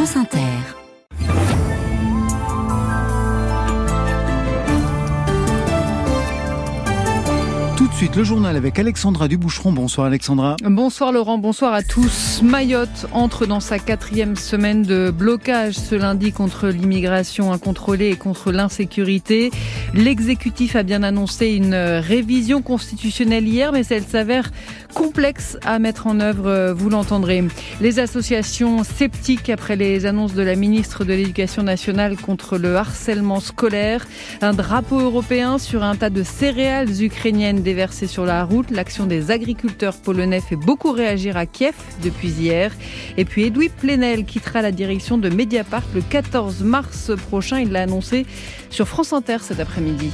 France Inter. Suite, le journal avec Alexandra Duboucheron. Bonsoir Alexandra. Bonsoir Laurent, bonsoir à tous. Mayotte entre dans sa quatrième semaine de blocage ce lundi contre l'immigration incontrôlée et contre l'insécurité. L'exécutif a bien annoncé une révision constitutionnelle hier, mais elle s'avère complexe à mettre en œuvre, vous l'entendrez. Les associations sceptiques après les annonces de la ministre de l'Éducation nationale contre le harcèlement scolaire. Un drapeau européen sur un tas de céréales ukrainiennes déversées sur la route. L'action des agriculteurs polonais fait beaucoup réagir à Kiev depuis hier. Et puis Edoui Plenel quittera la direction de Mediapart le 14 mars prochain. Il l'a annoncé sur France Inter cet après-midi.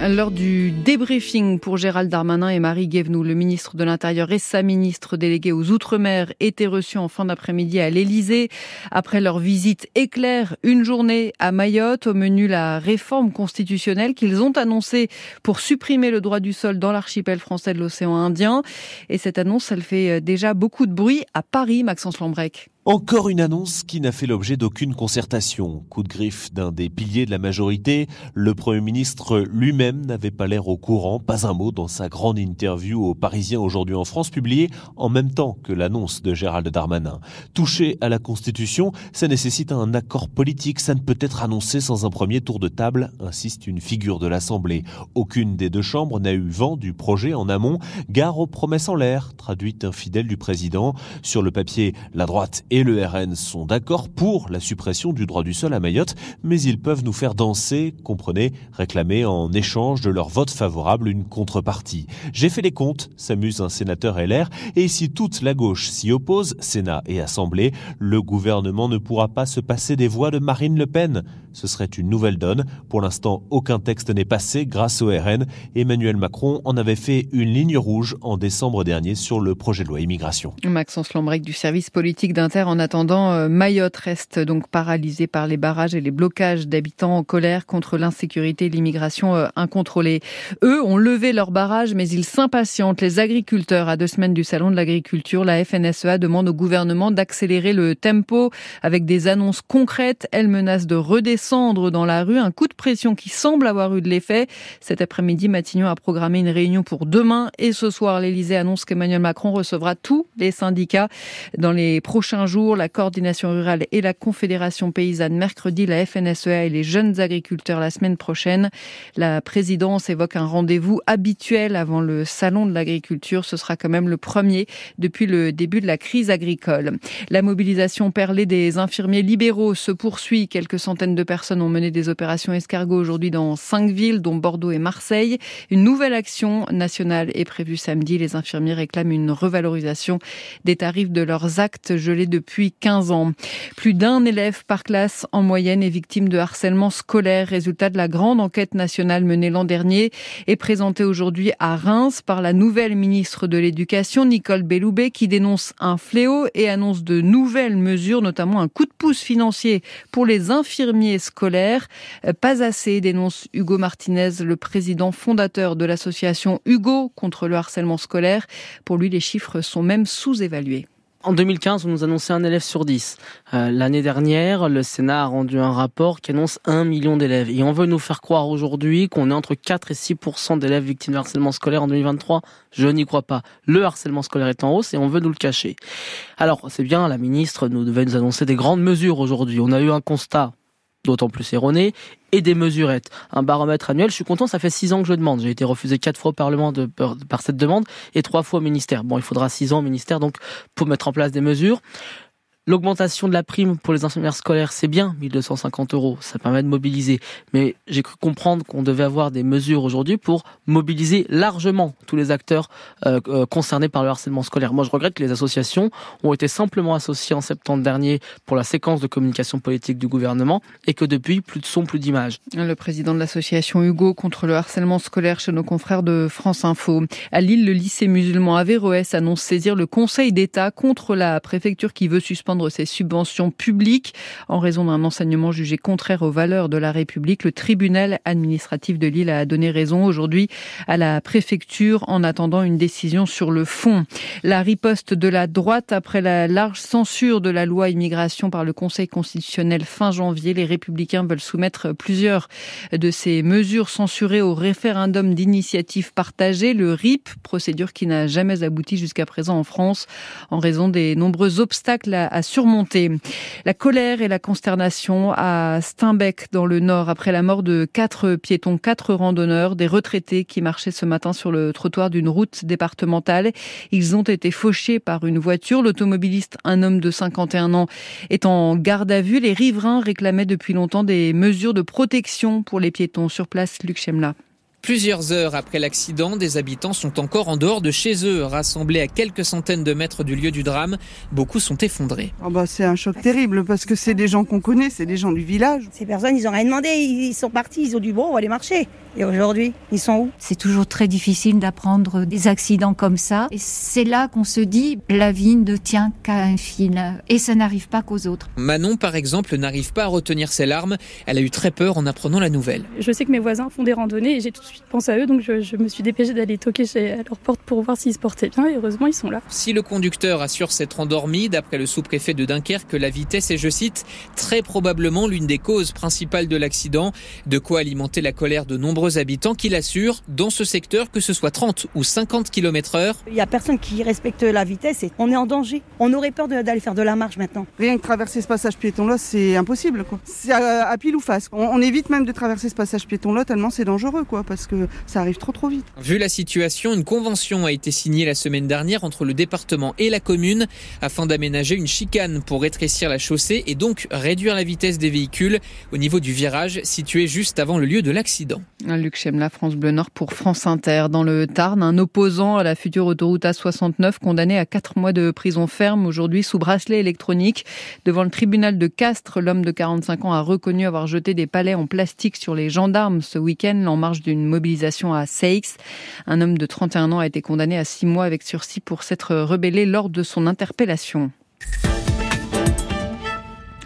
Lors du débriefing pour Gérald Darmanin et Marie Guévenoux, le ministre de l'Intérieur et sa ministre déléguée aux Outre-mer étaient reçus en fin d'après-midi à l'Élysée. Après leur visite éclair, une journée à Mayotte, au menu la réforme constitutionnelle qu'ils ont annoncée pour supprimer le droit du sol dans l'archipel français de l'océan Indien. Et cette annonce, elle fait déjà beaucoup de bruit à Paris, Maxence Lambrec. Encore une annonce qui n'a fait l'objet d'aucune concertation. Coup de griffe d'un des piliers de la majorité, le Premier ministre lui-même n'avait pas l'air au courant, pas un mot dans sa grande interview aux Parisiens aujourd'hui en France, publiée en même temps que l'annonce de Gérald Darmanin. Toucher à la Constitution, ça nécessite un accord politique, ça ne peut être annoncé sans un premier tour de table, insiste une figure de l'Assemblée. Aucune des deux chambres n'a eu vent du projet en amont, gare aux promesses en l'air, traduite infidèle du président. Sur le papier, la droite et le RN sont d'accord pour la suppression du droit du sol à Mayotte, mais ils peuvent nous faire danser, comprenez, réclamer en échange de leur vote favorable une contrepartie. J'ai fait les comptes, s'amuse un sénateur LR, et si toute la gauche s'y oppose, Sénat et Assemblée, le gouvernement ne pourra pas se passer des voix de Marine Le Pen. Ce serait une nouvelle donne. Pour l'instant, aucun texte n'est passé grâce au RN. Emmanuel Macron en avait fait une ligne rouge en décembre dernier sur le projet de loi immigration. Maxence Lambrec du service politique d'Inter. En attendant, euh, Mayotte reste donc paralysée par les barrages et les blocages d'habitants en colère contre l'insécurité et l'immigration euh, incontrôlée. Eux ont levé leurs barrages, mais ils s'impatientent. Les agriculteurs, à deux semaines du salon de l'agriculture, la FNSEA demande au gouvernement d'accélérer le tempo avec des annonces concrètes. Elle menace de redescendre cendres dans la rue, un coup de pression qui semble avoir eu de l'effet. Cet après-midi, Matignon a programmé une réunion pour demain et ce soir, l'Elysée annonce qu'Emmanuel Macron recevra tous les syndicats dans les prochains jours, la coordination rurale et la confédération paysanne mercredi, la FNSEA et les jeunes agriculteurs la semaine prochaine. La présidence évoque un rendez-vous habituel avant le salon de l'agriculture. Ce sera quand même le premier depuis le début de la crise agricole. La mobilisation perlée des infirmiers libéraux se poursuit. Quelques centaines de personnes ont mené des opérations escargots aujourd'hui dans cinq villes, dont Bordeaux et Marseille. Une nouvelle action nationale est prévue samedi. Les infirmiers réclament une revalorisation des tarifs de leurs actes gelés depuis 15 ans. Plus d'un élève par classe en moyenne est victime de harcèlement scolaire. Résultat de la grande enquête nationale menée l'an dernier et présentée aujourd'hui à Reims par la nouvelle ministre de l'Éducation, Nicole Belloubet, qui dénonce un fléau et annonce de nouvelles mesures, notamment un coup de pouce financier pour les infirmiers scolaire. Euh, pas assez, dénonce Hugo Martinez, le président fondateur de l'association Hugo contre le harcèlement scolaire. Pour lui, les chiffres sont même sous-évalués. En 2015, on nous annonçait un élève sur 10. Euh, L'année dernière, le Sénat a rendu un rapport qui annonce un million d'élèves. Et on veut nous faire croire aujourd'hui qu'on est entre 4 et 6 d'élèves victimes de harcèlement scolaire en 2023. Je n'y crois pas. Le harcèlement scolaire est en hausse et on veut nous le cacher. Alors, c'est bien, la ministre nous devait nous annoncer des grandes mesures aujourd'hui. On a eu un constat d'autant plus erroné, et des mesurettes. Un baromètre annuel, je suis content, ça fait six ans que je demande. J'ai été refusé quatre fois au Parlement de, par cette demande et trois fois au ministère. Bon, il faudra six ans au ministère donc pour mettre en place des mesures. L'augmentation de la prime pour les infirmières scolaires, c'est bien, 1250 euros, ça permet de mobiliser. Mais j'ai cru comprendre qu'on devait avoir des mesures aujourd'hui pour mobiliser largement tous les acteurs euh, euh, concernés par le harcèlement scolaire. Moi, je regrette que les associations ont été simplement associées en septembre dernier pour la séquence de communication politique du gouvernement et que depuis, plus de son, plus d'images. Le président de l'association Hugo contre le harcèlement scolaire chez nos confrères de France Info. À Lille, le lycée musulman Averroès annonce saisir le Conseil d'État contre la préfecture qui veut suspendre suspendre ses subventions publiques en raison d'un enseignement jugé contraire aux valeurs de la République. Le tribunal administratif de Lille a donné raison aujourd'hui à la préfecture en attendant une décision sur le fond. La riposte de la droite après la large censure de la loi immigration par le Conseil constitutionnel fin janvier. Les républicains veulent soumettre plusieurs de ces mesures censurées au référendum d'initiative partagée, le RIP, procédure qui n'a jamais abouti jusqu'à présent en France en raison des nombreux obstacles à surmonter. La colère et la consternation à Steinbeck dans le Nord après la mort de quatre piétons, quatre randonneurs, des retraités qui marchaient ce matin sur le trottoir d'une route départementale. Ils ont été fauchés par une voiture. L'automobiliste, un homme de 51 ans, est en garde à vue. Les riverains réclamaient depuis longtemps des mesures de protection pour les piétons. Sur place, Luc Chemla. Plusieurs heures après l'accident, des habitants sont encore en dehors de chez eux, rassemblés à quelques centaines de mètres du lieu du drame. Beaucoup sont effondrés. Oh bah c'est un choc terrible parce que c'est des gens qu'on connaît, c'est des gens du village. Ces personnes, ils n'ont rien demandé, ils sont partis, ils ont dit bon, on va aller marcher. Et aujourd'hui, ils sont où? C'est toujours très difficile d'apprendre des accidents comme ça. Et c'est là qu'on se dit, la vie ne tient qu'à un fil. Et ça n'arrive pas qu'aux autres. Manon, par exemple, n'arrive pas à retenir ses larmes. Elle a eu très peur en apprenant la nouvelle. Je sais que mes voisins font des randonnées et j'ai tout de suite pensé à eux. Donc je, me suis dépêchée d'aller toquer chez, à leur porte pour voir s'ils se portaient bien. Et heureusement, ils sont là. Si le conducteur assure s'être endormi, d'après le sous-préfet de Dunkerque, la vitesse est, je cite, très probablement l'une des causes principales de l'accident. De quoi alimenter la colère de nombreux habitants qui assure, dans ce secteur, que ce soit 30 ou 50 km heure. Il n'y a personne qui respecte la vitesse et on est en danger. On aurait peur d'aller faire de la marche maintenant. Rien que traverser ce passage piéton-là, c'est impossible. C'est à, pile ou face. On, évite même de traverser ce passage piéton-là tellement c'est dangereux, quoi, parce que ça arrive trop trop vite. Vu la situation, une convention a été signée la semaine dernière entre le département et la commune afin d'aménager une chicane pour rétrécir la chaussée et donc réduire la vitesse des véhicules au niveau du virage situé juste avant le lieu de l'accident. Luc France Bleu Nord pour France Inter. Dans le Tarn, un opposant à la future autoroute A69 condamné à quatre mois de prison ferme aujourd'hui sous bracelet électronique. Devant le tribunal de Castres, l'homme de 45 ans a reconnu avoir jeté des palais en plastique sur les gendarmes ce week-end en marge d'une mobilisation à Seix. Un homme de 31 ans a été condamné à six mois avec sursis pour s'être rebellé lors de son interpellation.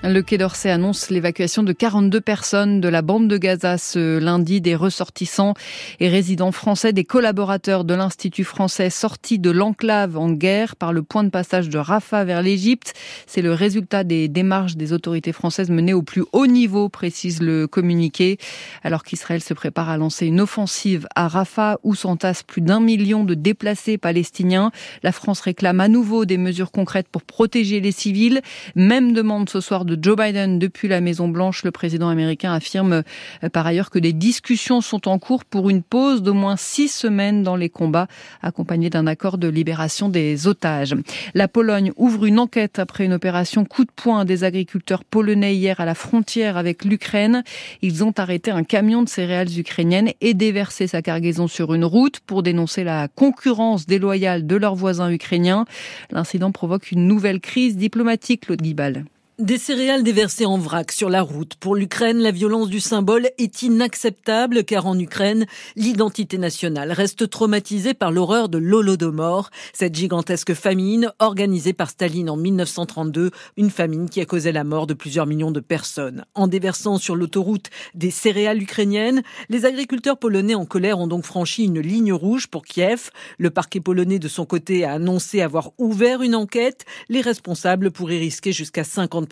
Le Quai d'Orsay annonce l'évacuation de 42 personnes de la bande de Gaza ce lundi, des ressortissants et résidents français, des collaborateurs de l'Institut français sortis de l'enclave en guerre par le point de passage de Rafah vers l'Égypte. C'est le résultat des démarches des autorités françaises menées au plus haut niveau, précise le communiqué, alors qu'Israël se prépare à lancer une offensive à Rafah où s'entassent plus d'un million de déplacés palestiniens. La France réclame à nouveau des mesures concrètes pour protéger les civils. Même demande ce soir de Joe Biden depuis la Maison Blanche. Le président américain affirme euh, par ailleurs que des discussions sont en cours pour une pause d'au moins six semaines dans les combats, accompagnée d'un accord de libération des otages. La Pologne ouvre une enquête après une opération coup de poing des agriculteurs polonais hier à la frontière avec l'Ukraine. Ils ont arrêté un camion de céréales ukrainiennes et déversé sa cargaison sur une route pour dénoncer la concurrence déloyale de leurs voisins ukrainiens. L'incident provoque une nouvelle crise diplomatique, Claude Guibal. Des céréales déversées en vrac sur la route. Pour l'Ukraine, la violence du symbole est inacceptable car en Ukraine, l'identité nationale reste traumatisée par l'horreur de l'Holodomor, cette gigantesque famine organisée par Staline en 1932, une famine qui a causé la mort de plusieurs millions de personnes. En déversant sur l'autoroute des céréales ukrainiennes, les agriculteurs polonais en colère ont donc franchi une ligne rouge pour Kiev. Le parquet polonais de son côté a annoncé avoir ouvert une enquête. Les responsables pourraient risquer jusqu'à 50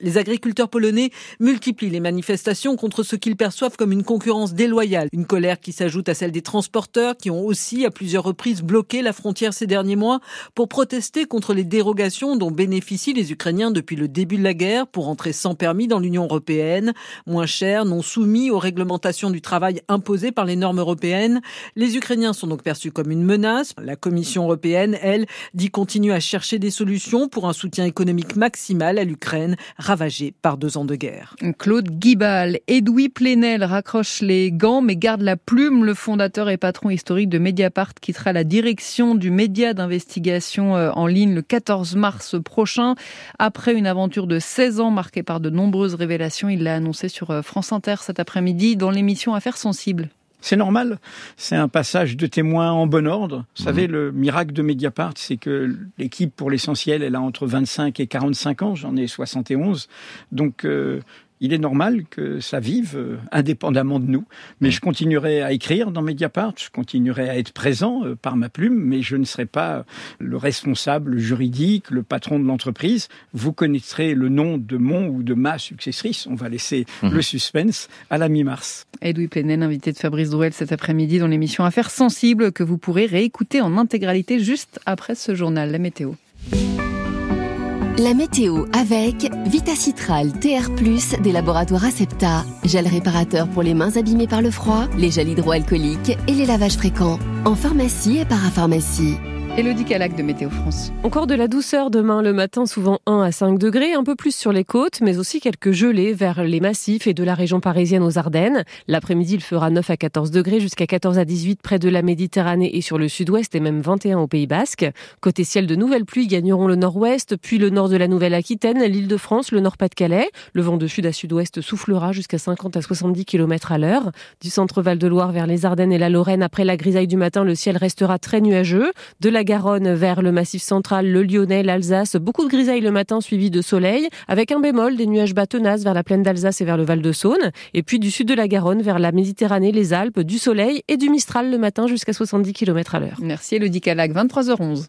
Les agriculteurs polonais multiplient les manifestations contre ce qu'ils perçoivent comme une concurrence déloyale, une colère qui s'ajoute à celle des transporteurs qui ont aussi à plusieurs reprises bloqué la frontière ces derniers mois pour protester contre les dérogations dont bénéficient les Ukrainiens depuis le début de la guerre pour entrer sans permis dans l'Union européenne, moins cher, non soumis aux réglementations du travail imposées par les normes européennes. Les Ukrainiens sont donc perçus comme une menace. La Commission européenne, elle, dit continuer à chercher des solutions pour un soutien économique maximal à l'Ukraine ravagée par deux ans de guerre. Claude Guibal, Edoui Plenel raccroche les gants mais garde la plume. Le fondateur et patron historique de Mediapart quittera la direction du média d'investigation euh, en ligne le 14 mars prochain. Après une aventure de 16 ans marquée par de nombreuses révélations, il l'a annoncé sur euh, France Inter cet après-midi dans l'émission Affaires sensibles. C'est normal. C'est un passage de témoins en bon ordre. Vous savez, Mhm. le miracle de Mediapart, c'est que l'équipe, pour l'essentiel, elle a entre 25 et 45 ans. J'en ai 71. Donc, euh, il est normal que ça vive euh, indépendamment de nous. Mais je continuerai à écrire dans Mediapart, je continuerai à être présent euh, par ma plume, mais je ne serai pas le responsable juridique, le patron de l'entreprise. Vous connaîtrez le nom de mon ou de ma successrice. On va laisser Mhm. le suspense à la mi-mars. Edoui Plénen, invité de Fabrice Drouel cet après-midi dans l'émission Affaires sensibles que vous pourrez réécouter en intégralité juste après ce journal. La météo. La météo avec Vitacitral TR+, des laboratoires Acepta, gel réparateur pour les mains abîmées par le froid, les gels hydroalcooliques et les lavages fréquents. En pharmacie et parapharmacie. Elodie Calac de Météo France. Encore de la douceur demain le matin, souvent 1 à 5 degrés, un peu plus sur les côtes, mais aussi quelques gelées vers les massifs et de la région parisienne aux Ardennes. L'après-midi, il fera 9 à 14 degrés, jusqu'à 14 à 18 près de la Méditerranée et sur le sud-ouest et même 21 au Pays Basque. Côté ciel, de nouvelles pluies gagneront le nord-ouest, puis le nord de la Nouvelle-Aquitaine, l'île de France, le nord-Pas-de-Calais. Le vent de sud à sud-ouest soufflera jusqu'à 50 à 70 km à l'heure. Du centre Val-de-Loire vers les Ardennes et la Lorraine, après la grisaille du matin, le ciel restera très nuageux. De la Garonne vers le massif central, le Lyonnais, l'Alsace, beaucoup de grisailles le matin suivi de soleil, avec un bémol, des nuages bas tenaces vers la plaine d'Alsace et vers le Val de Saône. Et puis du sud de la Garonne vers la Méditerranée, les Alpes, du soleil et du Mistral le matin jusqu'à 70 km à l'heure. Merci Elodie Calac, 23h11.